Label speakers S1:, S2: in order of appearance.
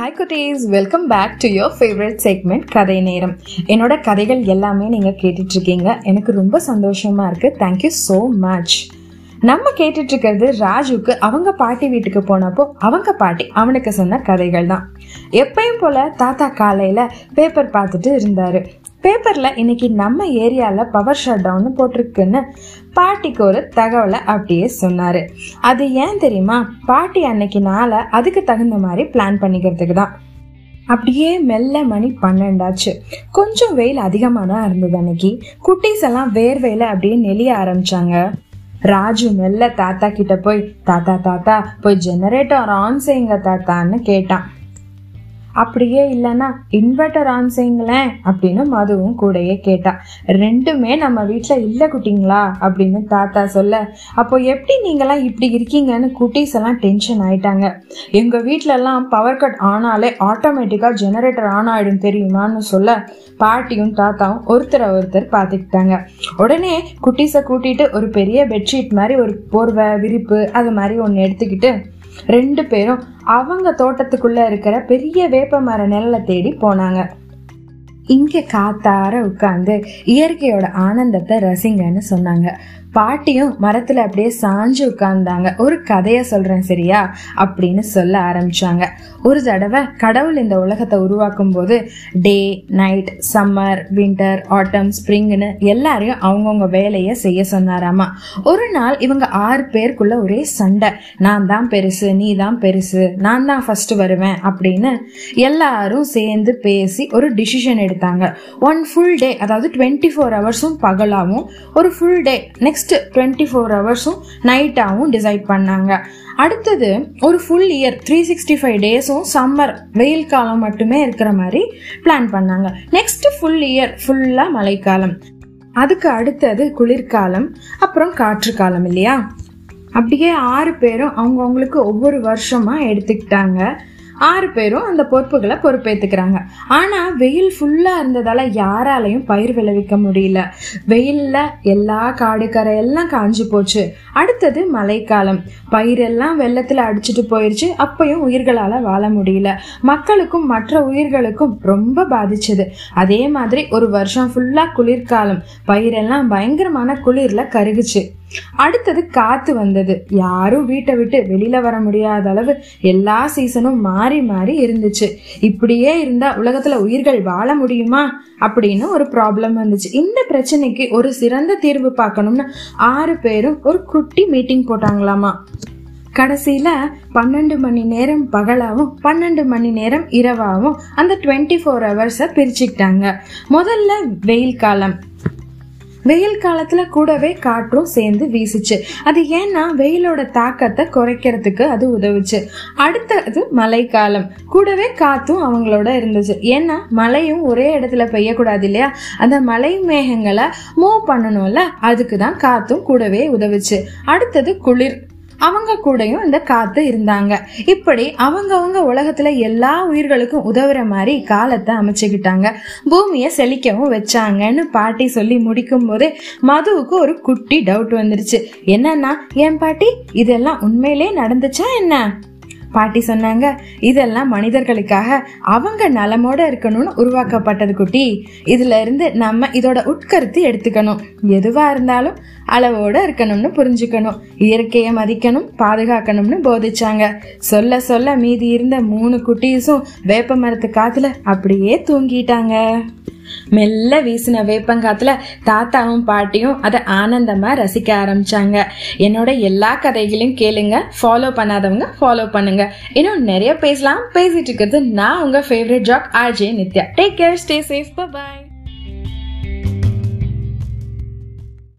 S1: Hi குட்டீஸ் welcome back to your favourite segment கதை நேரம் என்னோட கதைகள் எல்லாமே நீங்கள் கேட்டுட்ருக்கீங்க. எனக்கு ரொம்ப சந்தோஷமாக இருக்குது தேங்க்யூ ஸோ மச் நம்ம கேட்டுட்ருக்கிறது ராஜுக்கு அவங்க பாட்டி வீட்டுக்கு போனப்போ அவங்க பாட்டி அவனுக்கு சொன்ன கதைகள் தான் எப்பயும் போல தாத்தா காலையில் பேப்பர் பார்த்துட்டு இருந்தார். பேப்பரில் இன்னைக்கு நம்ம ஏரியாவில் பவர் ஷட் டவுன் போட்டிருக்குன்னு பாட்டிக்கு ஒரு தகவலை அப்படியே சொன்னார். அது ஏன் தெரியுமா? பாட்டி அன்னைக்கு நாளை அதுக்கு தகுந்த மாதிரி பிளான் பண்ணிக்கிறதுக்கு தான். அப்படியே மெல்ல மணி பன்னெண்டாச்சு. கொஞ்சம் வெயில் அதிகமாக தான் இருந்தது அன்னைக்கு. குட்டீஸ் எல்லாம் வேர்வையில் அப்படியே நெளிய ஆரம்பிச்சாங்க. ராஜு மெல்ல தாத்தா கிட்ட போய் தாத்தா தாத்தா போய் ஜெனரேட்டர் ஆன் செய்யுங்க தாத்தான்னு கேட்டான். அப்படியே இல்லைன்னா இன்வெர்டர் ஆன் செய்யுங்களேன் அப்படின்னு மதுவும் கூடயே கேட்டா. ரெண்டுமே நம்ம வீட்டில் இல்லை குட்டிங்களா? அப்படின்னு தாத்தா சொல்ல அப்போ எப்படி நீங்களாம் இப்படி இருக்கீங்கன்னு குட்டீஸ் எல்லாம் டென்ஷன் ஆயிட்டாங்க. எங்கள் வீட்டிலலாம் பவர் கட் ஆனாலே ஆட்டோமேட்டிக்காக ஜெனரேட்டர் ஆன் ஆகிடும் தெரியுமான்னு சொல்ல பாட்டியும் தாத்தாவும் ஒருத்தரை ஒருத்தர் பார்த்துக்கிட்டாங்க. உடனே குட்டீஸை கூட்டிட்டு ஒரு பெரிய பெட்ஷீட் மாதிரி ஒரு போர்வை விரிப்பு அது மாதிரி ஒன்று எடுத்துக்கிட்டு ரெண்டு பேரும் அவங்க தோட்டத்துக்குள்ள இருக்கிற பெரிய வேப்ப மர நிழலை தேடி போனாங்க. இங்கே காத்தார உட்காந்து இயற்கையோட ஆனந்தத்தை ரசிங்கன்னு சொன்னாங்க. பாட்டியும் மரத்துல அப்படியே சாஞ்சு உட்கார்ந்தாங்க. ஒரு கதைய சொல்றேன் சரியா? அப்படின்னு சொல்ல ஆரம்பிச்சாங்க. ஒரு தடவை கடவுள் இந்த உலகத்தை உருவாக்கும் போது day night summer winter autumn ஸ்ப்ரிங்னு எல்லாரையும் அவங்கவுங்க வேலையை செய்ய சொன்னாராமா. ஒரு நாள் இவங்க ஆறு பேருக்குள்ள ஒரே சண்டை. நான் தான் பெருசு நீ தான் பெருசு நான் தான் ஃபர்ஸ்ட் வருவேன் அப்படின்னு எல்லாரும் சேர்ந்து பேசி ஒரு டிசிஷன் எடுத்தாங்க. ஒன் ஃபுல் டே அதாவது டுவெண்ட்டி ஃபோர் ஹவர்ஸும் பகலாகவும் ஒரு full day next twenty four ஹவர்ஸும் நைட்டாகவும் டிசைட் பண்ணாங்க. அடுத்தது ஒரு full year three sixty five டேஸும் summer வெயில் காலம் மட்டுமே இருக்கிற மாதிரி பிளான் பண்ணாங்க. நெக்ஸ்ட் ஃபுல் இயர் ஃபுல்லாக மழைக்காலம். அதுக்கு அடுத்தது குளிர்காலம் அப்புறம் காற்று காலம் இல்லையா? அப்படியே ஆறு பேரும் அவங்கவுங்களுக்கு ஒவ்வொரு வருஷமாக எடுத்துக்கிட்டாங்க. ஆறு பேரும் அந்த பொறுப்புகளை பொறுப்பேற்றுக்கிறாங்க ஆனால் வெயில் ஃபுல்லாக இருந்ததால் யாராலையும் பயிர் விளைவிக்க முடியல. வெயிலில் எல்லா காடுக்கரை எல்லாம் காஞ்சு போச்சு. அடுத்தது மழைக்காலம். பயிரெல்லாம் வெள்ளத்தில் அடிச்சிட்டு போயிடுச்சு அப்பையும் உயிர்களால் வாழ முடியல. மக்களுக்கும் மற்ற உயிர்களுக்கும் ரொம்ப பாதிச்சது. அதே மாதிரி ஒரு வருஷம் ஃபுல்லாக குளிர்காலம். பயிரெல்லாம் பயங்கரமான குளிரில் கருகுச்சு. அடுத்தது காத்து வந்தது. யாரும் வீட்டை விட்டு வெளியில வர முடியாத அளவு எல்லா சீசனும் மாறி மாறி இருந்துச்சு. இப்படியே இருந்தா உலகத்துல உயிர்கள் வாழ முடியுமா? அப்படின்னு ஒரு ப்ராப்ளம் வந்துச்சு. இந்த பிரச்சனைக்கு ஒரு சிறந்த தீர்வு பார்க்கணும்னு ஆறு பேரும் ஒரு குட்டி மீட்டிங் போட்டாங்களாமா. கடைசியில பன்னெண்டு மணி நேரம் பகலாவும் பன்னெண்டு மணி நேரம் இரவாகவும் அந்த டுவெண்ட்டி ஃபோர் ஹவர்ஸை பிரிச்சுக்கிட்டாங்க. முதல்ல வெயில் காலம். வெயில் காலத்துல கூடவே காற்றும் சேர்ந்து வீசுச்சு. அது ஏன்னா வெயிலோட தாக்கத்தை குறைக்கிறதுக்கு அது உதவுச்சு. அடுத்தது மழைக்காலம். கூடவே காத்தும் அவங்களோட இருந்துச்சு. ஏன்னா மழையும் ஒரே இடத்துல பெய்யக்கூடாது இல்லையா? அந்த மழை மேகங்களை மூவ் பண்ணணும்ல? அதுக்கு தான் காத்தும் கூடவே உதவுச்சு. அடுத்தது குளிர். அவங்க கூடயும் இந்த காத்து இருந்தாங்க. இப்படி அவங்கவுங்க உலகத்துல எல்லா உயிர்களுக்கும் உதவுற மாதிரி காலத்தை அமைச்சுக்கிட்டாங்க. பூமியை செழிக்கவும் வச்சாங்கன்னு பாட்டி சொல்லி முடிக்கும் போதே மதுவுக்கு ஒரு குட்டி டவுட் வந்துருச்சு. என்னன்னா ஏன் பாட்டி இதெல்லாம் உண்மையிலே நடந்துச்சா என்ன? பாட்டி சொன்னாங்க இதெல்லாம் மனிதர்களுக்காக அவங்க நலமோட இருக்கணும்னு உருவாக்கப்பட்டது குட்டி. இதுல இருந்து நம்ம இதோட உட்கருத்து எடுத்துக்கணும். எதுவா இருந்தாலும் அளவோட இருக்கணும்னு புரிஞ்சுக்கணும். இயற்கையை மதிக்கணும் பாதுகாக்கணும்னு போதிச்சாங்க. சொல்ல சொல்ல மீதி இருந்த மூணு குட்டீஸும் வேப்ப மரத்து காத்துல அப்படியே தூங்கிட்டாங்க. மெல்ல வீசின வேப்பங்காத்துல தாத்தாவும் பாட்டியும் அதை ஆனந்தமா ரசிக்க ஆரம்பிச்சாங்க. என்னோட எல்லா கதைகளையும் கேளுங்க. ஃபாலோ பண்ணாதவங்க ஃபாலோ பண்ணுங்க. இன்னும் நிறைய பேசலாம். பேசிட்டு இருக்கிறது நான் உங்க favourite jock RJ Nithya. Take care stay safe bye